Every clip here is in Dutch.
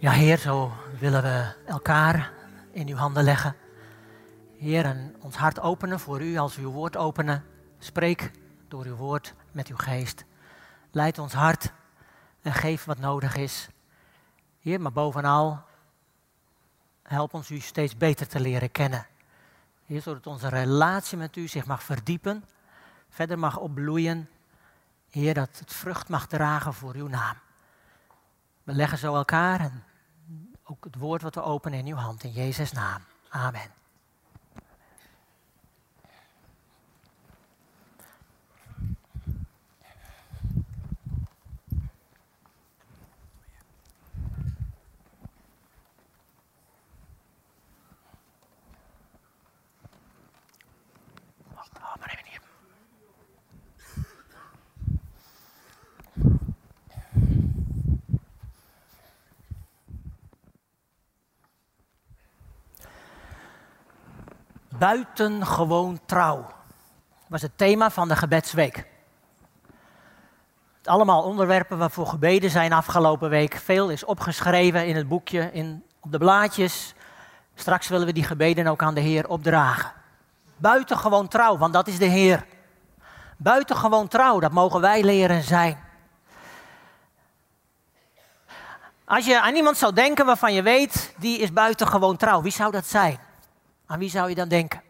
Ja, Heer, zo willen we elkaar in uw handen leggen. Heer, en ons hart openen voor u als uw woord openen. Spreek door uw woord met uw geest. Leid ons hart en geef wat nodig is. Heer, maar bovenal, help ons u steeds beter te leren kennen. Heer, zodat onze relatie met u zich mag verdiepen, verder mag opbloeien. Heer, dat het vrucht mag dragen voor uw naam. We leggen zo elkaar en ook het woord wat we openen in uw hand. In Jezus' naam. Amen. Buitengewoon trouw was het thema van de gebedsweek. Allemaal onderwerpen waarvoor gebeden zijn afgelopen week. Veel is opgeschreven in het boekje, in, op de blaadjes. Straks willen we die gebeden ook aan de Heer opdragen. Buitengewoon trouw, want dat is de Heer. Buitengewoon trouw, dat mogen wij leren zijn. Als je aan iemand zou denken waarvan je weet, die is buitengewoon trouw, wie zou dat zijn? Aan wie zou je dan denken?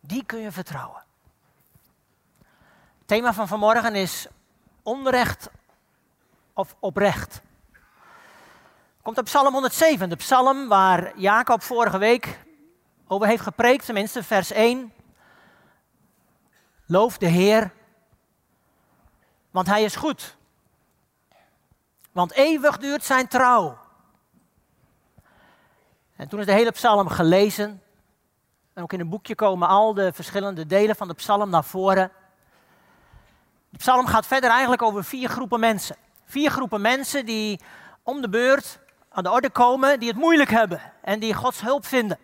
Die kun je vertrouwen. Het thema van vanmorgen is onrecht of oprecht. Komt op Psalm 107, de psalm waar Jacob vorige week over heeft gepreekt, tenminste vers 1. Loof de Heer, want Hij is goed. Want eeuwig duurt zijn trouw. En toen is de hele psalm gelezen. En ook in een boekje komen al de verschillende delen van de psalm naar voren. De psalm gaat verder eigenlijk over vier groepen mensen. Vier groepen mensen die om de beurt aan de orde komen, die het moeilijk hebben en die Gods hulp vinden.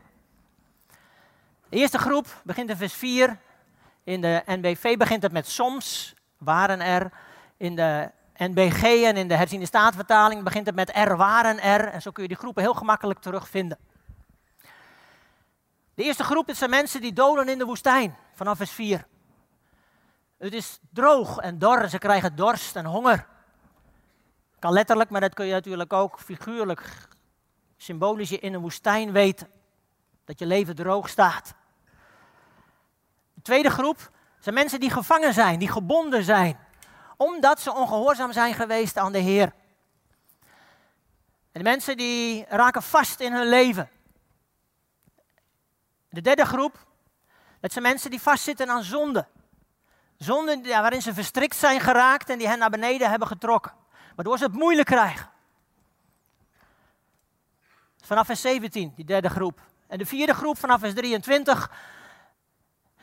De eerste groep begint in vers 4. In de NBV begint het met soms, waren er. In de NBG en in de herziende staatvertaling begint het met er waren er. En zo kun je die groepen heel gemakkelijk terugvinden. De eerste groep dat zijn mensen die dolen in de woestijn, vanaf vers 4. Het is droog en dor, ze krijgen dorst en honger. Kan letterlijk, maar dat kun je natuurlijk ook figuurlijk, symbolisch in een woestijn weten. Dat je leven droog staat. De tweede groep zijn mensen die gevangen zijn, die gebonden zijn. Omdat ze ongehoorzaam zijn geweest aan de Heer. En de mensen die raken vast in hun leven. De derde groep, dat zijn mensen die vastzitten aan zonde. Zonde waarin ze verstrikt zijn geraakt en die hen naar beneden hebben getrokken. Waardoor ze het moeilijk krijgen. Vanaf vers 17, die derde groep. En de vierde groep vanaf vers 23.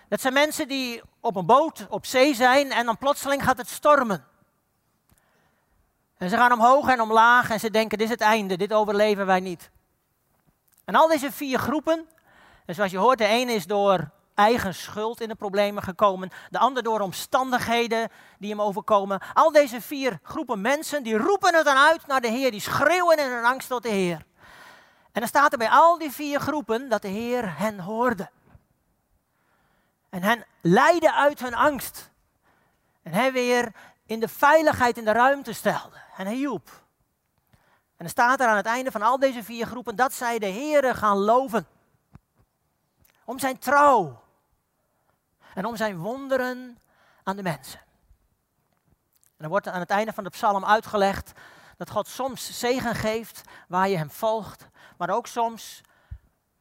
Dat zijn mensen die op een boot op zee zijn en dan plotseling gaat het stormen. En ze gaan omhoog en omlaag en ze denken, dit is het einde, dit overleven wij niet. En al deze vier groepen, en zoals je hoort, de ene is door eigen schuld in de problemen gekomen, de ander door omstandigheden die hem overkomen. Al deze vier groepen mensen, die roepen het dan uit naar de Heer, die schreeuwen in hun angst tot de Heer. En dan staat er bij al die vier groepen dat de Heer hen hoorde. En hen leidde uit hun angst. En hen weer in de veiligheid in de ruimte stelde. En hij hielp. En dan staat er aan het einde van al deze vier groepen dat zij de Heer gaan loven. Om zijn trouw. En om zijn wonderen aan de mensen. En dan wordt aan het einde van de psalm uitgelegd dat God soms zegen geeft waar je hem volgt, maar ook soms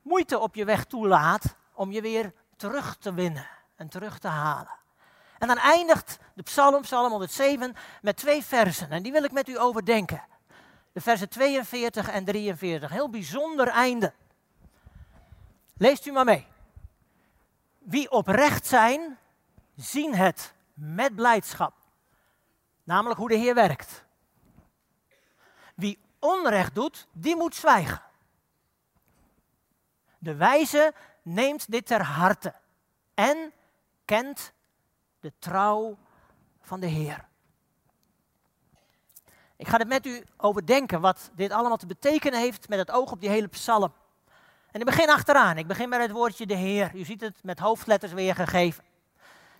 moeite op je weg toelaat om je weer terug te winnen en terug te halen. En dan eindigt de psalm, psalm 107, met twee versen. En die wil ik met u overdenken. De versen 42 en 43. Heel bijzonder einde. Leest u maar mee. Wie oprecht zijn, zien het met blijdschap. Namelijk hoe de Heer werkt. Wie onrecht doet, die moet zwijgen. De wijze neemt dit ter harte en kent de trouw van de Heer. Ik ga er met u overdenken wat dit allemaal te betekenen heeft met het oog op die hele psalm. En ik begin achteraan. Ik begin met het woordje de Heer. U ziet het met hoofdletters weergegeven.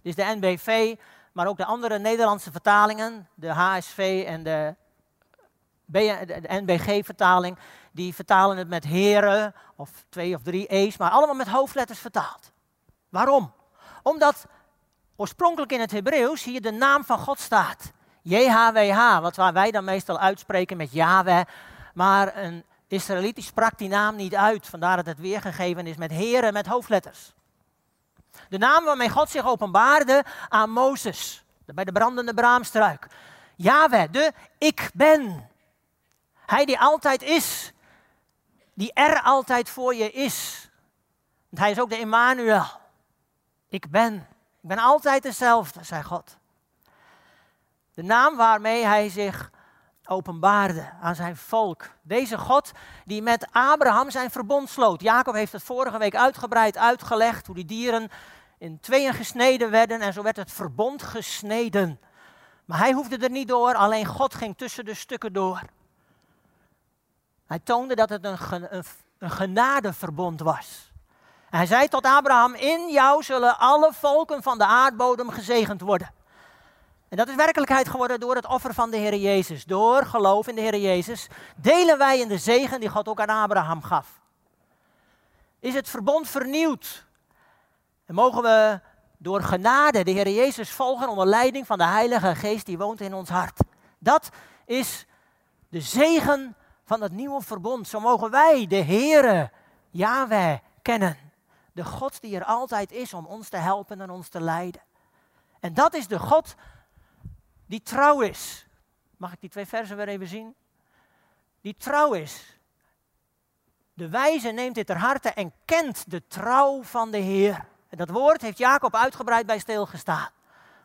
Is de NBV, maar ook de andere Nederlandse vertalingen, de HSV en de, de NBG-vertaling, die vertalen het met heren of twee of drie e's, maar allemaal met hoofdletters vertaald. Waarom? Omdat oorspronkelijk in het Hebreeuws hier de naam van God staat. JHWH, wat wij dan meestal uitspreken met Yahweh. Maar een Israëliet sprak die naam niet uit, vandaar dat het weergegeven is met heren met hoofdletters. De naam waarmee God zich openbaarde aan Mozes, bij de brandende braamstruik. Yahweh, de ik ben. Hij die altijd is, die er altijd voor je is. Want hij is ook de Emmanuel. Ik ben. Ik ben altijd dezelfde, zei God. De naam waarmee hij zich openbaarde aan zijn volk. Deze God die met Abraham zijn verbond sloot. Jacob heeft het vorige week uitgebreid uitgelegd hoe die dieren in tweeën gesneden werden en zo werd het verbond gesneden. Maar hij hoefde er niet door, alleen God ging tussen de stukken door. Hij toonde dat het een, een, een genadeverbond was. En hij zei tot Abraham, in jou zullen alle volken van de aardbodem gezegend worden. En dat is werkelijkheid geworden door het offer van de Heer Jezus. Door geloof in de Heer Jezus delen wij in de zegen die God ook aan Abraham gaf. Is het verbond vernieuwd? En mogen we door genade de Heer Jezus volgen onder leiding van de Heilige Geest die woont in ons hart. Dat is de zegen van het nieuwe verbond. Zo mogen wij de Heere, Yahweh, kennen. De God die er altijd is om ons te helpen en ons te leiden. En dat is de God die trouw is. Mag ik die twee versen weer even zien? Die trouw is. De wijze neemt dit ter harte en kent de trouw van de Heer. En dat woord heeft Jacob uitgebreid bij stilgestaan.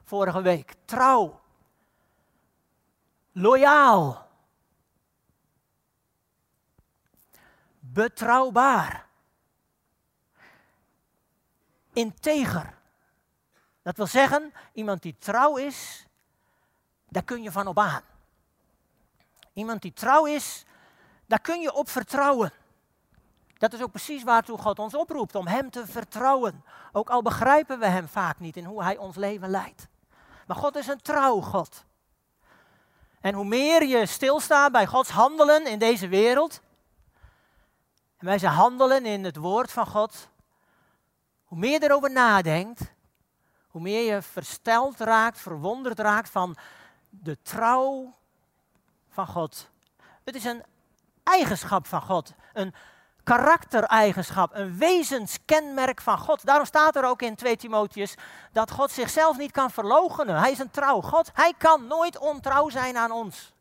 Vorige week. Trouw. Loyaal. Betrouwbaar. Integer. Dat wil zeggen, iemand die trouw is, daar kun je van op aan. Iemand die trouw is, daar kun je op vertrouwen. Dat is ook precies waartoe God ons oproept, om Hem te vertrouwen. Ook al begrijpen we Hem vaak niet in hoe Hij ons leven leidt. Maar God is een trouw God. En hoe meer je stilstaat bij Gods handelen in deze wereld, en bij zijn handelen in het woord van God, hoe meer je erover nadenkt, hoe meer je versteld raakt, verwonderd raakt van de trouw van God. Het is een eigenschap van God, een karaktereigenschap, een wezenskenmerk van God. Daarom staat er ook in 2 Timotheus dat God zichzelf niet kan verloochenen. Hij is een trouw God. Hij kan nooit ontrouw zijn aan ons.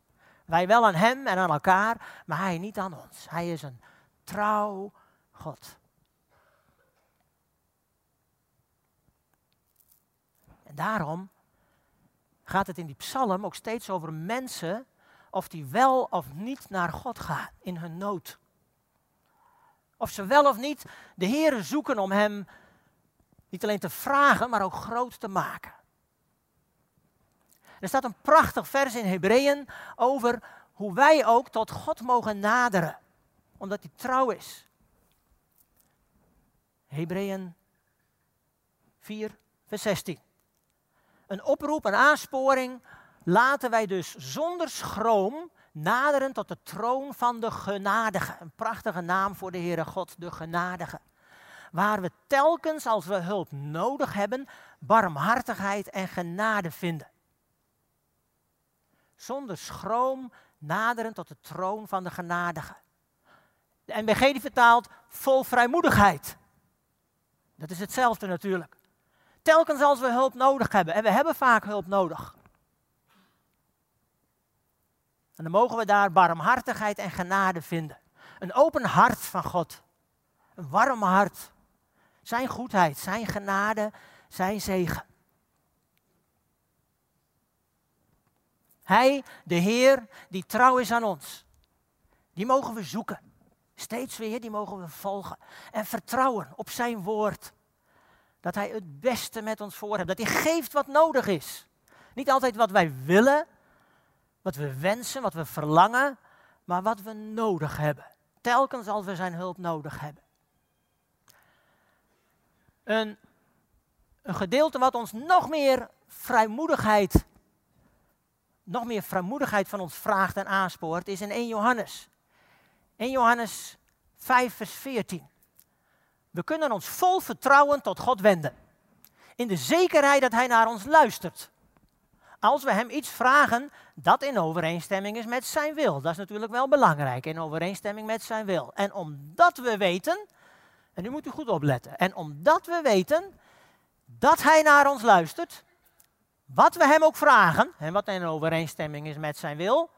Wij wel aan hem en aan elkaar, maar hij niet aan ons. Hij is een trouw God. En daarom gaat het in die psalm ook steeds over mensen, of die wel of niet naar God gaan in hun nood. Of ze wel of niet de Heer zoeken om Hem niet alleen te vragen, maar ook groot te maken. Er staat een prachtig vers in Hebreeën over hoe wij ook tot God mogen naderen, omdat Hij trouw is. Hebreeën 4, vers 16 een oproep, een aansporing. Laten wij dus zonder schroom naderen tot de troon van de genadige. Een prachtige naam voor de Heere God, de genadige. Waar we telkens als we hulp nodig hebben, barmhartigheid en genade vinden. Zonder schroom naderen tot de troon van de genadige. De NBG die vertaalt vol vrijmoedigheid. Dat is hetzelfde natuurlijk. Telkens als we hulp nodig hebben, en we hebben vaak hulp nodig. En dan mogen we daar barmhartigheid en genade vinden. Een open hart van God. Een warm hart. Zijn goedheid, zijn genade, zijn zegen. Hij, de Heer, die trouw is aan ons. Die mogen we zoeken. Steeds weer, die mogen we volgen. En vertrouwen op zijn woord. Dat Hij het beste met ons voor heeft. Dat Hij geeft wat nodig is. Niet altijd wat wij willen, wat we wensen, wat we verlangen, maar wat we nodig hebben. Telkens als we zijn hulp nodig hebben. Een, een gedeelte wat ons nog meer vrijmoedigheid, nog meer vrijmoedigheid van ons vraagt en aanspoort, is in 1 Johannes. 1 Johannes 5, vers 14. We kunnen ons vol vertrouwen tot God wenden. In de zekerheid dat Hij naar ons luistert. Als we Hem iets vragen dat in overeenstemming is met Zijn wil. Dat is natuurlijk wel belangrijk, in overeenstemming met Zijn wil. En omdat we weten, en nu moet u goed opletten, en omdat we weten dat Hij naar ons luistert, wat we Hem ook vragen, en wat in overeenstemming is met Zijn wil,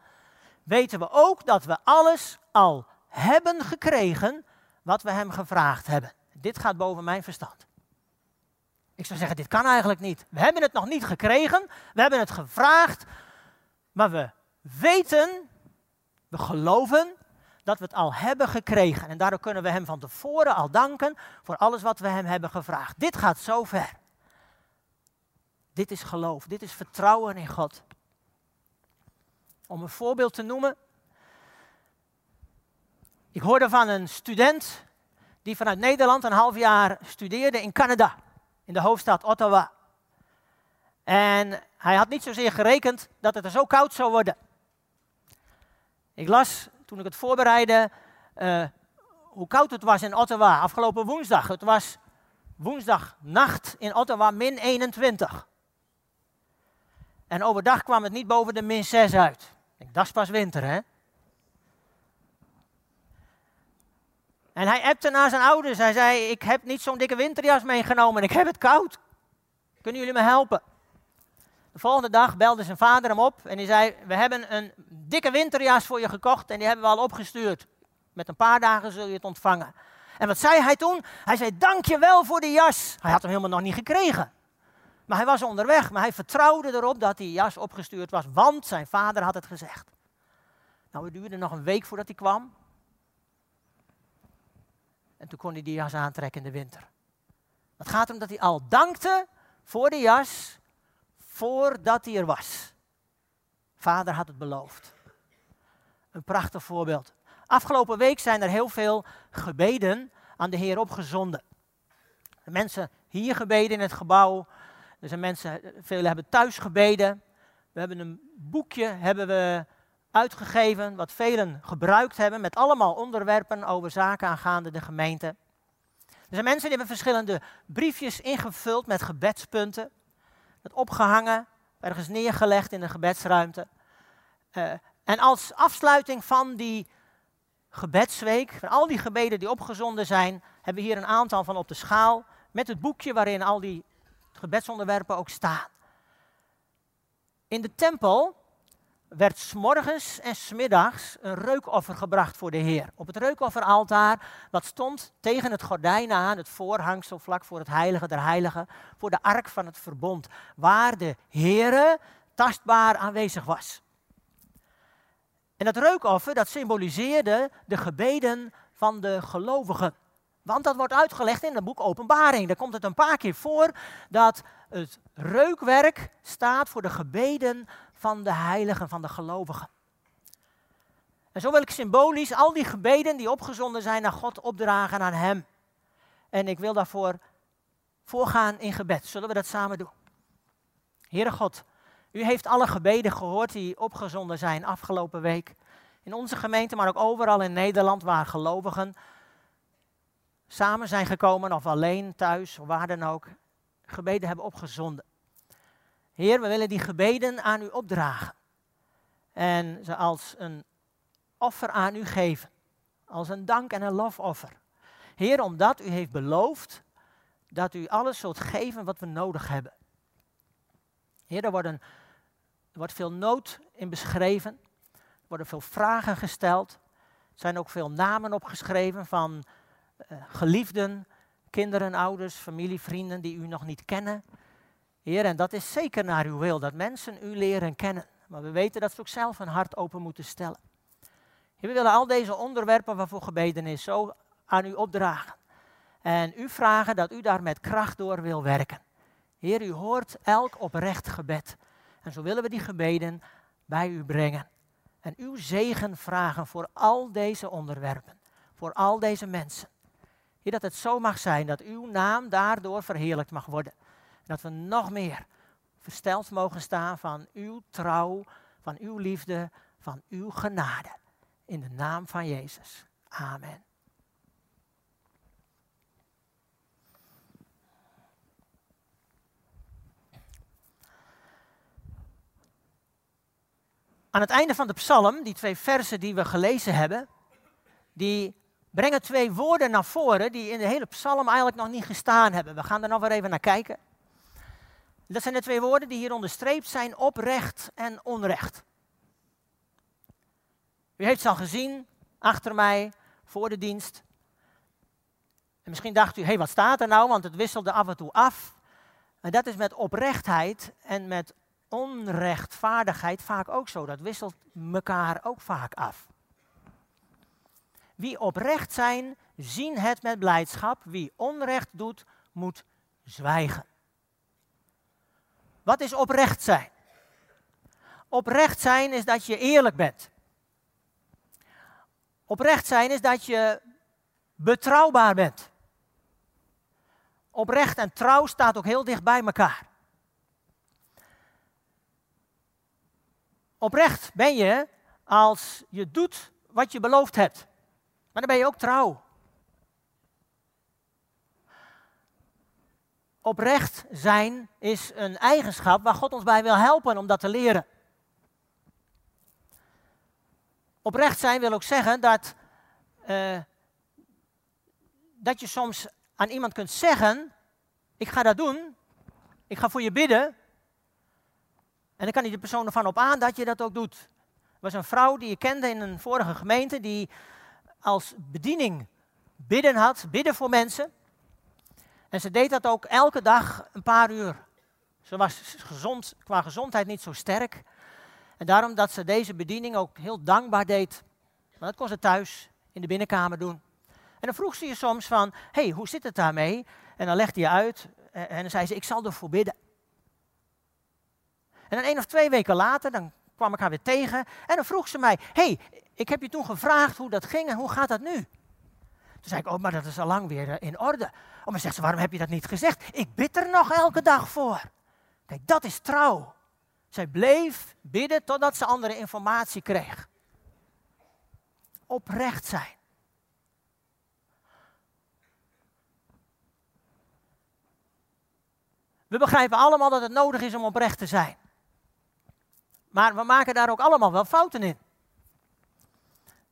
weten we ook dat we alles al hebben gekregen wat we Hem gevraagd hebben. Dit gaat boven mijn verstand. Ik zou zeggen, dit kan eigenlijk niet. We hebben het nog niet gekregen, we hebben het gevraagd, maar we weten, we geloven dat we het al hebben gekregen. En daardoor kunnen we Hem van tevoren al danken voor alles wat we Hem hebben gevraagd. Dit gaat zo ver. Dit is geloof, dit is vertrouwen in God. Om een voorbeeld te noemen. Ik hoorde van een student die vanuit Nederland een half jaar studeerde in Canada, in de hoofdstad Ottawa. En hij had niet zozeer gerekend dat het er zo koud zou worden. Ik las toen ik het voorbereidde uh, hoe koud het was in Ottawa afgelopen woensdag. Het was woensdagnacht in Ottawa min 21. En overdag kwam het niet boven de min 6 uit. Ik, dat is pas winter, hè? En hij appte naar zijn ouders. Hij zei: Ik heb niet zo'n dikke winterjas meegenomen. Ik heb het koud. Kunnen jullie me helpen? De volgende dag belde zijn vader hem op en hij zei: We hebben een dikke winterjas voor je gekocht en die hebben we al opgestuurd. Met een paar dagen zul je het ontvangen. En wat zei hij toen? Hij zei: Dank je wel voor de jas. Hij had hem helemaal nog niet gekregen. Maar hij was onderweg, maar hij vertrouwde erop dat die jas opgestuurd was, want zijn vader had het gezegd. Nou, het duurde nog een week voordat hij kwam. En toen kon hij die jas aantrekken in de winter. Het gaat erom dat hij al dankte voor de jas voordat hij er was. Vader had het beloofd. Een prachtig voorbeeld. Afgelopen week zijn er heel veel gebeden aan de Heer opgezonden. De mensen hier gebeden in het gebouw. Er zijn mensen, velen hebben thuis gebeden. We hebben een boekje hebben we uitgegeven, wat velen gebruikt hebben, met allemaal onderwerpen over zaken aangaande de gemeente. Er zijn mensen die hebben verschillende briefjes ingevuld met gebedspunten, dat opgehangen, ergens neergelegd in de gebedsruimte. Uh, en als afsluiting van die gebedsweek, van al die gebeden die opgezonden zijn, hebben we hier een aantal van op de schaal, met het boekje waarin al die gebedsonderwerpen ook staan. In de tempel werd s'morgens en s'middags een reukoffer gebracht voor de Heer. Op het reukofferaltaar, dat stond tegen het gordijn aan, het voorhangsel vlak voor het heilige der heiligen, voor de ark van het verbond, waar de Heere tastbaar aanwezig was. En dat reukoffer, dat symboliseerde de gebeden van de gelovigen. Want dat wordt uitgelegd in het boek Openbaring. Daar komt het een paar keer voor dat het reukwerk staat voor de gebeden van de heiligen, van de gelovigen. En zo wil ik symbolisch al die gebeden die opgezonden zijn naar God opdragen aan Hem. En ik wil daarvoor voorgaan in gebed. Zullen we dat samen doen? Heere God, U heeft alle gebeden gehoord die opgezonden zijn afgelopen week. In onze gemeente, maar ook overal in Nederland waar gelovigen samen zijn gekomen of alleen thuis of waar dan ook. Gebeden hebben opgezonden. Heer, we willen die gebeden aan u opdragen. En ze als een offer aan u geven. Als een dank en een lofoffer. Heer, omdat u heeft beloofd dat u alles zult geven wat we nodig hebben. Heer, er, worden, er wordt veel nood in beschreven. Er worden veel vragen gesteld. Er zijn ook veel namen opgeschreven van uh, geliefden, kinderen, ouders, familie, vrienden die u nog niet kennen. Heer, en dat is zeker naar uw wil, dat mensen u leren kennen. Maar we weten dat ze ook zelf een hart open moeten stellen. Heer, we willen al deze onderwerpen waarvoor gebeden is, zo aan u opdragen. En u vragen dat u daar met kracht door wil werken. Heer, u hoort elk oprecht gebed. En zo willen we die gebeden bij u brengen. En uw zegen vragen voor al deze onderwerpen, voor al deze mensen. Heer, dat het zo mag zijn dat uw naam daardoor verheerlijkt mag worden. Dat we nog meer versteld mogen staan van uw trouw, van uw liefde, van uw genade. In de naam van Jezus. Amen. Aan het einde van de psalm, die twee versen die we gelezen hebben, die brengen twee woorden naar voren die in de hele psalm eigenlijk nog niet gestaan hebben. We gaan er nog weer even naar kijken. Dat zijn de twee woorden die hier onderstreept zijn, oprecht en onrecht. U heeft ze al gezien, achter mij, voor de dienst. En misschien dacht u, hé, hey, wat staat er nou? Want het wisselde af en toe af. En dat is met oprechtheid en met onrechtvaardigheid vaak ook zo. Dat wisselt elkaar ook vaak af. Wie oprecht zijn, zien het met blijdschap. Wie onrecht doet, moet zwijgen. Wat is oprecht zijn? Oprecht zijn is dat je eerlijk bent. Oprecht zijn is dat je betrouwbaar bent. Oprecht en trouw staat ook heel dicht bij elkaar. Oprecht ben je als je doet wat je beloofd hebt. Maar dan ben je ook trouw. Oprecht zijn is een eigenschap waar God ons bij wil helpen om dat te leren. Oprecht zijn wil ook zeggen dat, uh, dat je soms aan iemand kunt zeggen: Ik ga dat doen, ik ga voor je bidden. En dan kan de persoon ervan op aan dat je dat ook doet. Er was een vrouw die je kende in een vorige gemeente die als bediening bidden had, bidden voor mensen. En ze deed dat ook elke dag een paar uur. Ze was gezond, qua gezondheid niet zo sterk. En daarom dat ze deze bediening ook heel dankbaar deed. Maar dat kon ze thuis in de binnenkamer doen. En dan vroeg ze je soms van, hey, hoe zit het daarmee? En dan legde je uit en dan zei ze, ik zal ervoor bidden. En dan één of twee weken later, dan kwam ik haar weer tegen en dan vroeg ze mij, hey, ik heb je toen gevraagd hoe dat ging en hoe gaat dat nu? Toen zei ik, oh, maar dat is al lang weer eh, in orde. Oh, maar zegt ze, waarom heb je dat niet gezegd? Ik bid er nog elke dag voor. Kijk, dat is trouw. Zij bleef bidden totdat ze andere informatie kreeg. Oprecht zijn. We begrijpen allemaal dat het nodig is om oprecht te zijn. Maar we maken daar ook allemaal wel fouten in.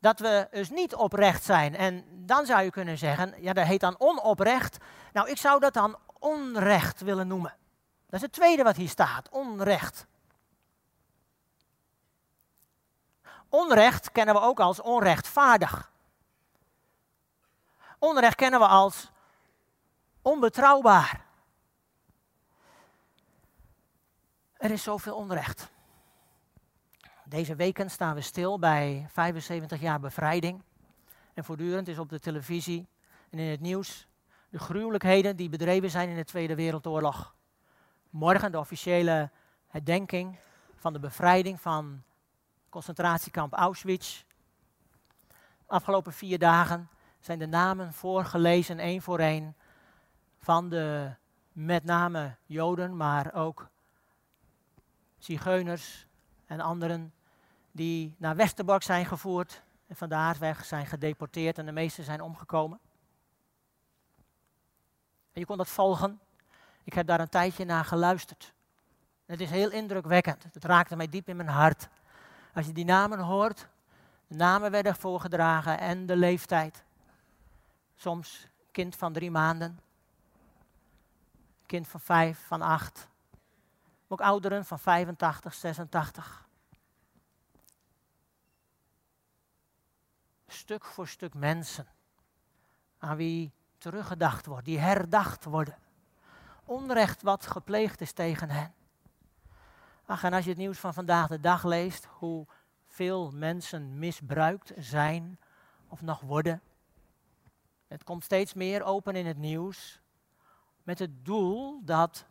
Dat we dus niet oprecht zijn. En dan zou je kunnen zeggen, ja dat heet dan onoprecht. Nou, ik zou dat dan onrecht willen noemen. Dat is het tweede wat hier staat, onrecht. Onrecht kennen we ook als onrechtvaardig. Onrecht kennen we als onbetrouwbaar. Er is zoveel onrecht. Deze weken staan we stil bij 75 jaar bevrijding. En voortdurend is op de televisie en in het nieuws de gruwelijkheden die bedreven zijn in de Tweede Wereldoorlog. Morgen de officiële herdenking van de bevrijding van concentratiekamp Auschwitz. Afgelopen vier dagen zijn de namen voorgelezen, één voor één, van de met name Joden, maar ook Zigeuners en anderen die naar Westerbork zijn gevoerd en van daar weg zijn gedeporteerd en de meesten zijn omgekomen. En je kon dat volgen. Ik heb daar een tijdje naar geluisterd. Het is heel indrukwekkend. Het raakte mij diep in mijn hart. Als je die namen hoort, de namen werden voorgedragen en de leeftijd. Soms kind van drie maanden, kind van vijf, van acht. Ook ouderen van 85, 86. Stuk voor stuk mensen aan wie teruggedacht wordt, die herdacht worden. Onrecht wat gepleegd is tegen hen. Ach, en als je het nieuws van vandaag de dag leest, hoe veel mensen misbruikt zijn of nog worden. Het komt steeds meer open in het nieuws met het doel dat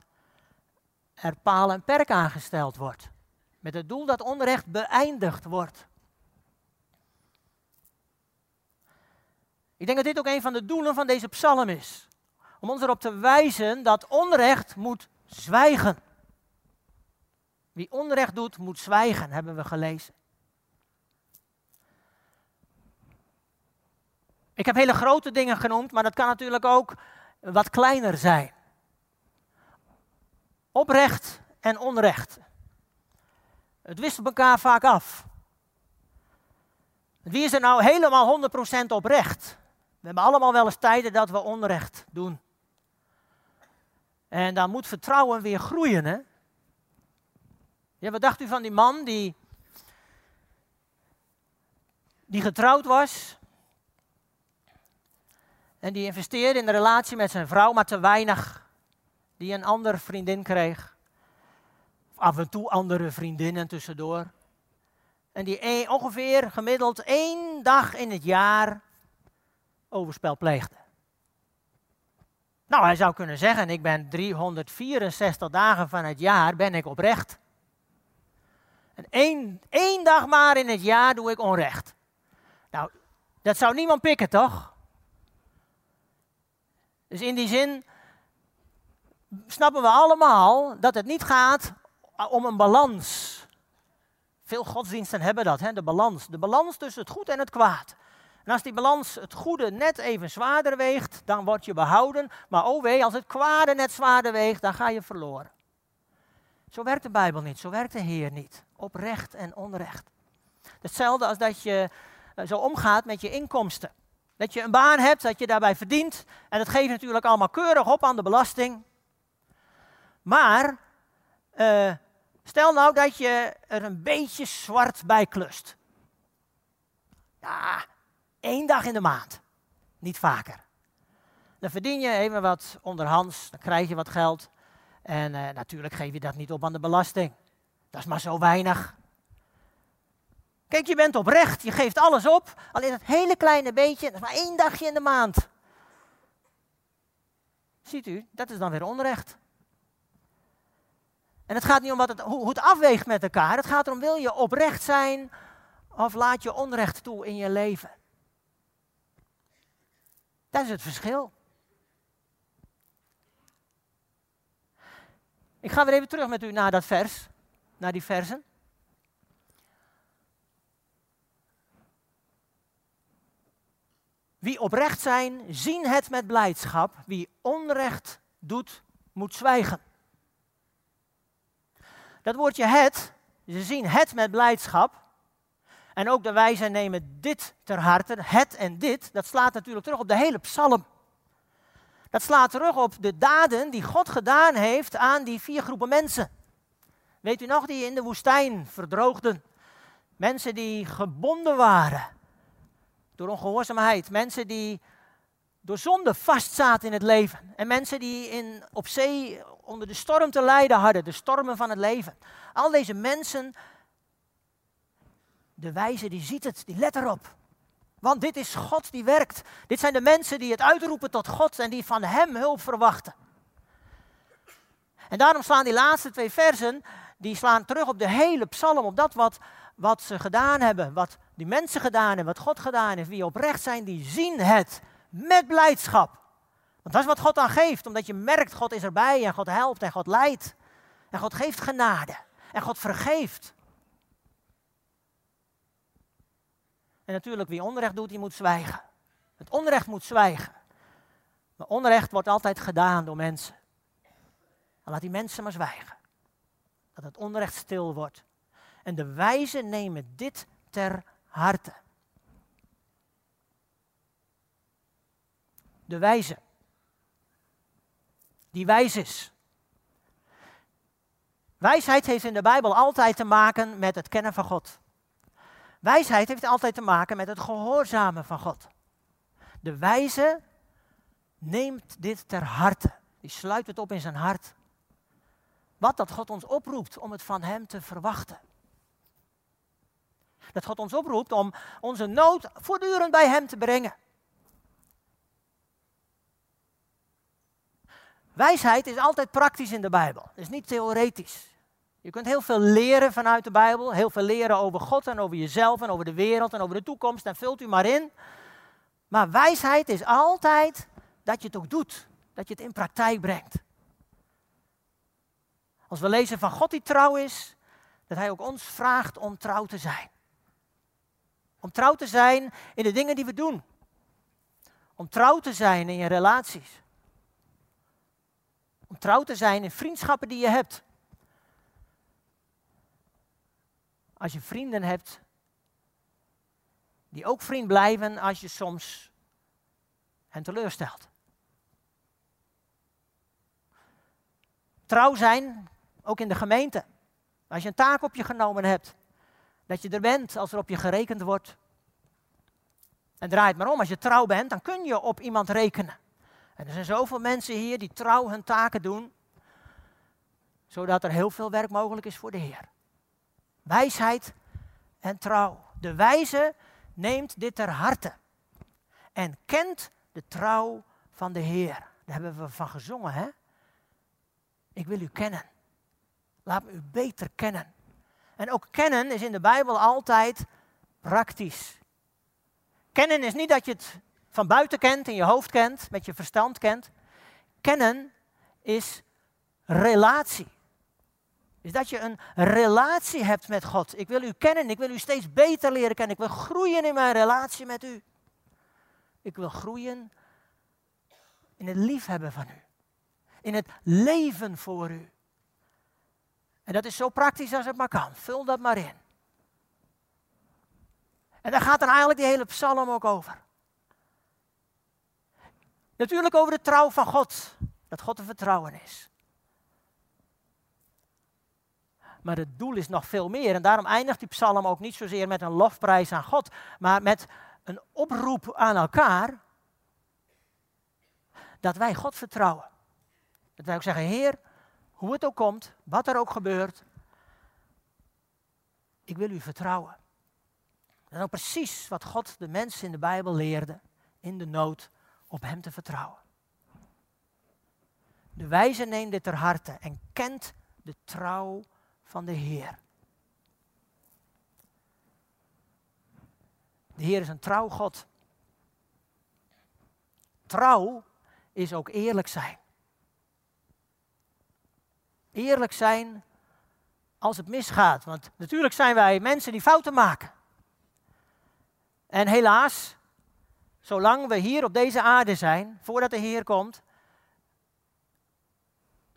er paal en perk aangesteld wordt. Met het doel dat onrecht beëindigd wordt. Ik denk dat dit ook een van de doelen van deze psalm is. Om ons erop te wijzen dat onrecht moet zwijgen. Wie onrecht doet, moet zwijgen, hebben we gelezen. Ik heb hele grote dingen genoemd, maar dat kan natuurlijk ook wat kleiner zijn. Oprecht en onrecht. Het wisselt elkaar vaak af. Wie is er nou helemaal 100% oprecht? We hebben allemaal wel eens tijden dat we onrecht doen. En dan moet vertrouwen weer groeien. Hè? Ja, wat dacht u van die man die, die getrouwd was? En die investeerde in de relatie met zijn vrouw, maar te weinig. Die een andere vriendin kreeg. Af en toe andere vriendinnen tussendoor. En die ongeveer gemiddeld één dag in het jaar overspel pleegde. Nou, hij zou kunnen zeggen, ik ben 364 dagen van het jaar ben ik oprecht. En één, één dag maar in het jaar doe ik onrecht. Nou, dat zou niemand pikken, toch? Dus in die zin snappen we allemaal dat het niet gaat om een balans. Veel godsdiensten hebben dat, hè? de balans. De balans tussen het goed en het kwaad. En als die balans het goede net even zwaarder weegt, dan word je behouden. Maar oh wee, als het kwade net zwaarder weegt, dan ga je verloren. Zo werkt de Bijbel niet, zo werkt de Heer niet. Oprecht en onrecht. Hetzelfde als dat je eh, zo omgaat met je inkomsten. Dat je een baan hebt, dat je daarbij verdient. En dat geeft natuurlijk allemaal keurig op aan de belasting. Maar uh, stel nou dat je er een beetje zwart bij klust. Ja, één dag in de maand. Niet vaker. Dan verdien je even wat onderhands, dan krijg je wat geld. En uh, natuurlijk geef je dat niet op aan de belasting. Dat is maar zo weinig. Kijk, je bent oprecht, je geeft alles op, alleen dat hele kleine beetje, dat is maar één dagje in de maand. Ziet u, dat is dan weer onrecht. En het gaat niet om wat het, hoe het afweegt met elkaar, het gaat erom, wil je oprecht zijn of laat je onrecht toe in je leven? Dat is het verschil. Ik ga weer even terug met u naar dat vers, naar die versen. Wie oprecht zijn, zien het met blijdschap. Wie onrecht doet, moet zwijgen. Dat woordje het, ze zien het met blijdschap. En ook de wijzen nemen dit ter harte. Het en dit, dat slaat natuurlijk terug op de hele psalm. Dat slaat terug op de daden die God gedaan heeft aan die vier groepen mensen. Weet u nog, die in de woestijn verdroogden. Mensen die gebonden waren door ongehoorzaamheid. Mensen die door zonde vastzaten in het leven. En mensen die in, op zee onder de storm te lijden hadden, de stormen van het leven. Al deze mensen, de wijze die ziet het, die let erop. Want dit is God die werkt. Dit zijn de mensen die het uitroepen tot God en die van Hem hulp verwachten. En daarom slaan die laatste twee versen, die slaan terug op de hele psalm, op dat wat, wat ze gedaan hebben, wat die mensen gedaan hebben, wat God gedaan heeft. Wie oprecht zijn, die zien het met blijdschap. Want dat is wat God dan geeft, omdat je merkt, God is erbij en God helpt en God leidt. En God geeft genade en God vergeeft. En natuurlijk, wie onrecht doet, die moet zwijgen. Het onrecht moet zwijgen. Maar onrecht wordt altijd gedaan door mensen. Laat die mensen maar zwijgen. Dat het onrecht stil wordt. En de wijzen nemen dit ter harte. De wijze. Die wijs is. Wijsheid heeft in de Bijbel altijd te maken met het kennen van God. Wijsheid heeft altijd te maken met het gehoorzamen van God. De wijze neemt dit ter harte. Die sluit het op in zijn hart. Wat dat God ons oproept om het van Hem te verwachten. Dat God ons oproept om onze nood voortdurend bij Hem te brengen. Wijsheid is altijd praktisch in de Bijbel. Het is niet theoretisch. Je kunt heel veel leren vanuit de Bijbel, heel veel leren over God en over jezelf en over de wereld en over de toekomst en vult u maar in. Maar wijsheid is altijd dat je het ook doet, dat je het in praktijk brengt. Als we lezen van God die trouw is, dat Hij ook ons vraagt om trouw te zijn. Om trouw te zijn in de dingen die we doen. Om trouw te zijn in je relaties. Om trouw te zijn in vriendschappen die je hebt. Als je vrienden hebt die ook vriend blijven als je soms hen teleurstelt. Trouw zijn, ook in de gemeente. Als je een taak op je genomen hebt, dat je er bent als er op je gerekend wordt. En draait maar om, als je trouw bent, dan kun je op iemand rekenen. En er zijn zoveel mensen hier die trouw hun taken doen, zodat er heel veel werk mogelijk is voor de Heer. Wijsheid en trouw. De wijze neemt dit ter harte en kent de trouw van de Heer. Daar hebben we van gezongen, hè? Ik wil u kennen. Laat me u beter kennen. En ook kennen is in de Bijbel altijd praktisch. Kennen is niet dat je het van buiten kent, in je hoofd kent, met je verstand kent. Kennen is relatie. Is dat je een relatie hebt met God. Ik wil u kennen, ik wil u steeds beter leren kennen. Ik wil groeien in mijn relatie met u. Ik wil groeien in het liefhebben van u. In het leven voor u. En dat is zo praktisch als het maar kan. Vul dat maar in. En daar gaat dan eigenlijk die hele psalm ook over. Natuurlijk over de trouw van God. Dat God te vertrouwen is. Maar het doel is nog veel meer. En daarom eindigt die psalm ook niet zozeer met een lofprijs aan God, maar met een oproep aan elkaar. Dat wij God vertrouwen. Dat wij ook zeggen, Heer, hoe het ook komt, wat er ook gebeurt, ik wil u vertrouwen. Dat is ook precies wat God de mensen in de Bijbel leerde, in de nood, op Hem te vertrouwen. De wijze neemt dit ter harte en kent de trouw van de Heer. De Heer is een trouw God. Trouw is ook eerlijk zijn. Eerlijk zijn als het misgaat. Want natuurlijk zijn wij mensen die fouten maken. En helaas, zolang we hier op deze aarde zijn, voordat de Heer komt,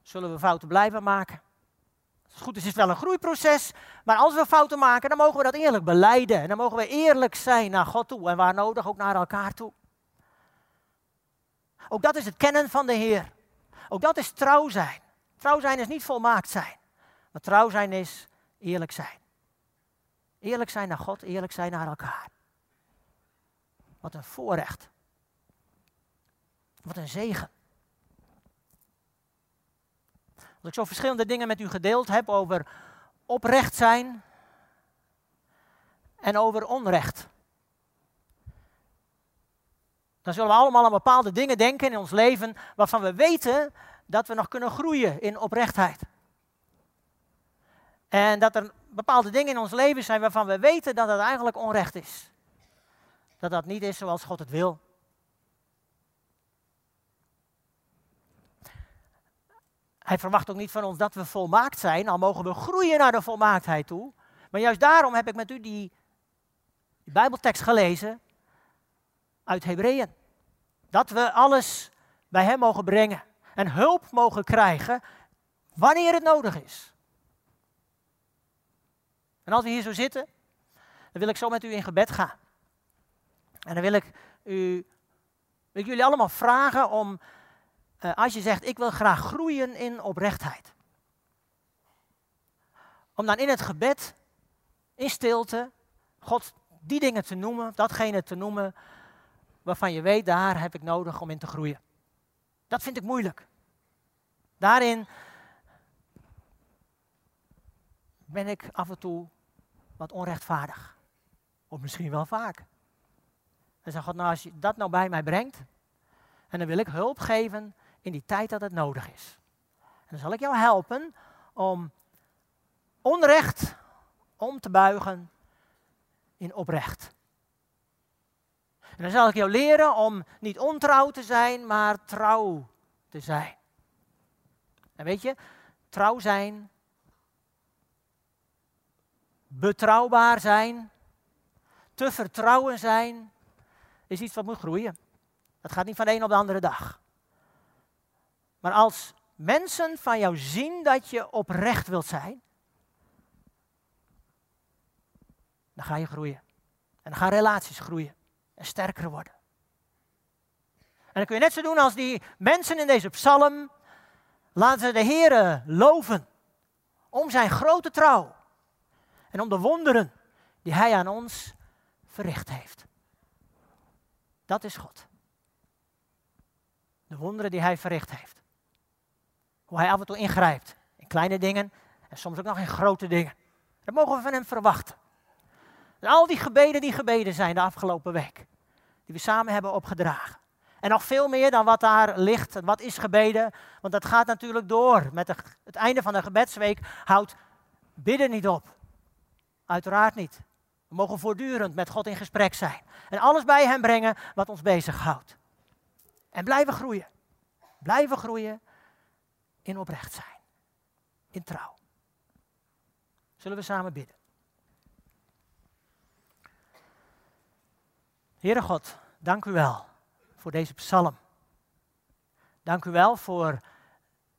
zullen we fouten blijven maken. Als het goed is, is het wel een groeiproces. Maar als we fouten maken, dan mogen we dat eerlijk beleiden. En dan mogen we eerlijk zijn naar God toe. En waar nodig ook naar elkaar toe. Ook dat is het kennen van de Heer. Ook dat is trouw zijn. Trouw zijn is niet volmaakt zijn. Maar trouw zijn is eerlijk zijn. Eerlijk zijn naar God, eerlijk zijn naar elkaar. Wat een voorrecht. Wat een zegen. Als ik zo verschillende dingen met u gedeeld heb over oprecht zijn en over onrecht. Dan zullen we allemaal aan bepaalde dingen denken in ons leven waarvan we weten dat we nog kunnen groeien in oprechtheid. En dat er bepaalde dingen in ons leven zijn waarvan we weten dat het eigenlijk onrecht is. Dat dat niet is zoals God het wil. Hij verwacht ook niet van ons dat we volmaakt zijn, al mogen we groeien naar de volmaaktheid toe. Maar juist daarom heb ik met u die, Bijbeltekst gelezen uit Hebreeën. Dat we alles bij Hem mogen brengen en hulp mogen krijgen wanneer het nodig is. En als we hier zo zitten, dan wil ik zo met u in gebed gaan. En dan wil ik, u, wil ik jullie allemaal vragen om uh, als je zegt, ik wil graag groeien in oprechtheid. Om dan in het gebed, in stilte, God die dingen te noemen, datgene te noemen waarvan je weet, daar heb ik nodig om in te groeien. Dat vind ik moeilijk. Daarin ben ik af en toe wat onrechtvaardig. Of misschien wel vaak. En zeg God, nou als je dat nou bij mij brengt, en dan wil ik hulp geven in die tijd dat het nodig is. En dan zal ik jou helpen om onrecht om te buigen in oprecht. En dan zal ik jou leren om niet ontrouw te zijn, maar trouw te zijn. En weet je, trouw zijn, betrouwbaar zijn, te vertrouwen zijn, is iets wat moet groeien. Dat gaat niet van de een op de andere dag. Maar als mensen van jou zien dat je oprecht wilt zijn, dan ga je groeien. En dan gaan relaties groeien en sterker worden. En dan kun je net zo doen als die mensen in deze psalm. Laten ze de Heere loven om zijn grote trouw en om de wonderen die Hij aan ons verricht heeft. Dat is God. De wonderen die Hij verricht heeft. Hoe Hij af en toe ingrijpt in kleine dingen en soms ook nog in grote dingen. Dat mogen we van Hem verwachten. En al die gebeden die gebeden zijn de afgelopen week, die we samen hebben opgedragen. En nog veel meer dan wat daar ligt wat is gebeden. Want dat gaat natuurlijk door. Met het einde van de gebedsweek houdt bidden niet op. Uiteraard niet. We mogen voortdurend met God in gesprek zijn. En alles bij Hem brengen wat ons bezighoudt. En blijven groeien. Blijven groeien in oprecht zijn. In trouw. Zullen we samen bidden? Heere God, dank u wel voor deze psalm. Dank u wel voor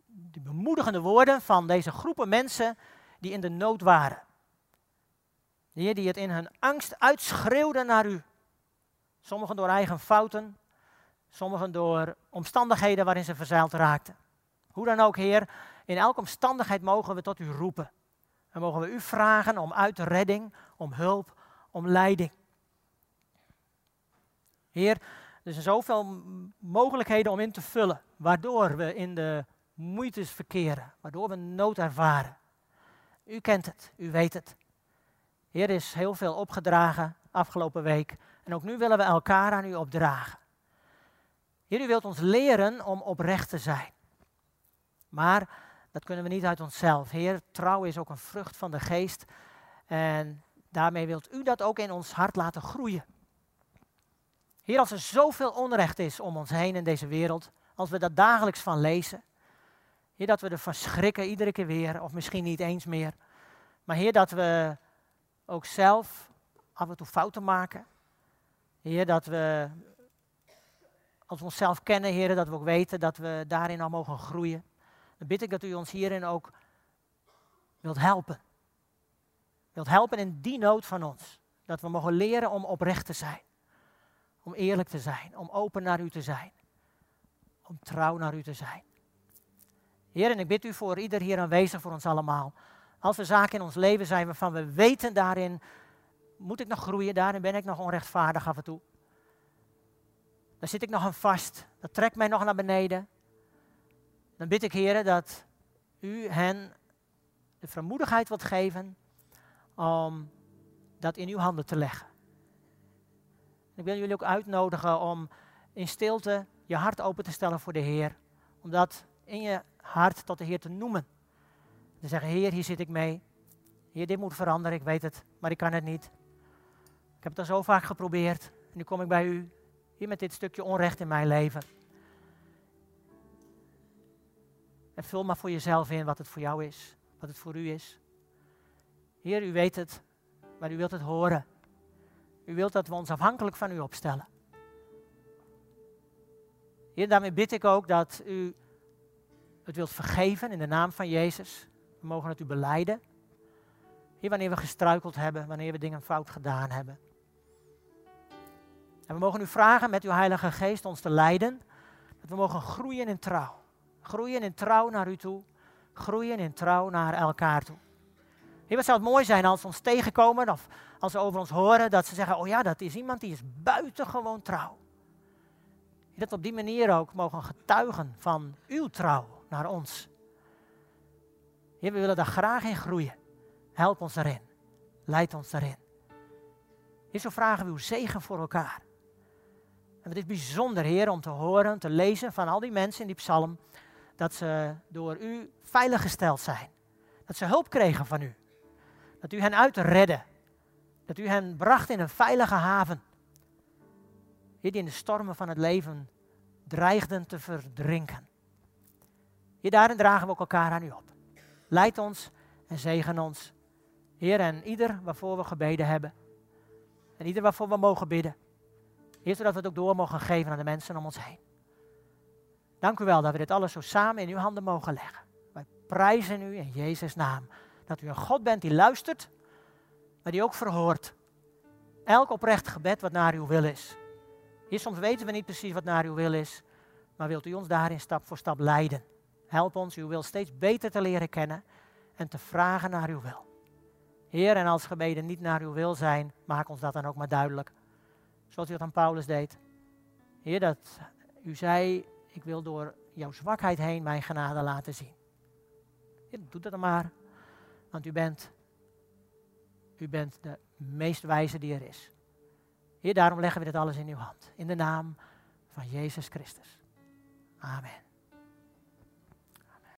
de bemoedigende woorden van deze groepen mensen die in de nood waren. Heer, die het in hun angst uitschreeuwden naar u. Sommigen door eigen fouten, sommigen door omstandigheden waarin ze verzeild raakten. Hoe dan ook, Heer, in elke omstandigheid mogen we tot u roepen. En mogen we u vragen om uitredding, om hulp, om leiding. Heer, er zijn zoveel mogelijkheden om in te vullen, waardoor we in de moeites verkeren, waardoor we nood ervaren. U kent het, u weet het. Heer, is heel veel opgedragen afgelopen week. En ook nu willen we elkaar aan u opdragen. Heer, u wilt ons leren om oprecht te zijn. Maar dat kunnen we niet uit onszelf. Heer, trouw is ook een vrucht van de geest. En daarmee wilt u dat ook in ons hart laten groeien. Heer, als er zoveel onrecht is om ons heen in deze wereld, als we dat dagelijks van lezen, Heer, dat we ervan schrikken iedere keer weer, of misschien niet eens meer. Maar Heer, dat we ook zelf af en toe fouten maken. Heer, dat we, als we onszelf kennen, Heer, dat we ook weten dat we daarin al mogen groeien. Dan bid ik dat u ons hierin ook wilt helpen. Wilt helpen in die nood van ons. Dat we mogen leren om oprecht te zijn. Om eerlijk te zijn, om open naar u te zijn. Om trouw naar u te zijn. Heer, en ik bid u voor ieder hier aanwezig, voor ons allemaal. Als er zaken in ons leven zijn waarvan we weten daarin, moet ik nog groeien, daarin ben ik nog onrechtvaardig af en toe. Dan zit ik nog aan vast, dat trekt mij nog naar beneden. Dan bid ik, Heer, dat u hen de vermoedigheid wilt geven om dat in uw handen te leggen. Ik wil jullie ook uitnodigen om in stilte je hart open te stellen voor de Heer. Om dat in je hart tot de Heer te noemen. Te zeggen, Heer, hier zit ik mee. Heer, dit moet veranderen, ik weet het, maar ik kan het niet. Ik heb het al zo vaak geprobeerd. En nu kom ik bij u, hier met dit stukje onrecht in mijn leven. En vul maar voor jezelf in wat het voor jou is, wat het voor u is. Heer, u weet het, maar u wilt het horen. U wilt dat we ons afhankelijk van u opstellen. Heer, daarmee bid ik ook dat u het wilt vergeven in de naam van Jezus. We mogen het u beleiden. Heer, wanneer we gestruikeld hebben, wanneer we dingen fout gedaan hebben. En we mogen u vragen met uw Heilige Geest ons te leiden. Dat we mogen groeien in trouw. Groeien in trouw naar u toe. Groeien in trouw naar elkaar toe. Heer, wat zou het mooi zijn als ze ons tegenkomen of als ze over ons horen dat ze zeggen, oh ja, dat is iemand die is buitengewoon trouw. Dat op die manier ook mogen getuigen van uw trouw naar ons. Heer, we willen daar graag in groeien. Help ons daarin. Leid ons daarin. Heer, zo vragen we uw zegen voor elkaar. En het is bijzonder, Heer, om te horen, te lezen van al die mensen in die psalm, dat ze door u veilig gesteld zijn. Dat ze hulp kregen van u. Dat u hen uitredde. Dat u hen bracht in een veilige haven. Heer, die in de stormen van het leven dreigden te verdrinken. Hier daarin dragen we ook elkaar aan u op. Leid ons en zegen ons. Heer, en ieder waarvoor we gebeden hebben. En ieder waarvoor we mogen bidden. Heer, zodat we het ook door mogen geven aan de mensen om ons heen. Dank u wel dat we dit alles zo samen in uw handen mogen leggen. Wij prijzen u in Jezus' naam. Dat u een God bent die luistert, maar die ook verhoort. Elk oprecht gebed wat naar uw wil is. Hier soms weten we niet precies wat naar uw wil is, maar wilt u ons daarin stap voor stap leiden. Help ons uw wil steeds beter te leren kennen en te vragen naar uw wil. Heer, en als gebeden niet naar uw wil zijn, maak ons dat dan ook maar duidelijk. Zoals u dat aan Paulus deed. Heer, dat u zei, ik wil door jouw zwakheid heen mijn genade laten zien. Heer, doe dat dan maar, want u bent, u bent de meest wijze die er is. Heer, daarom leggen we dit alles in uw hand. In de naam van Jezus Christus. Amen.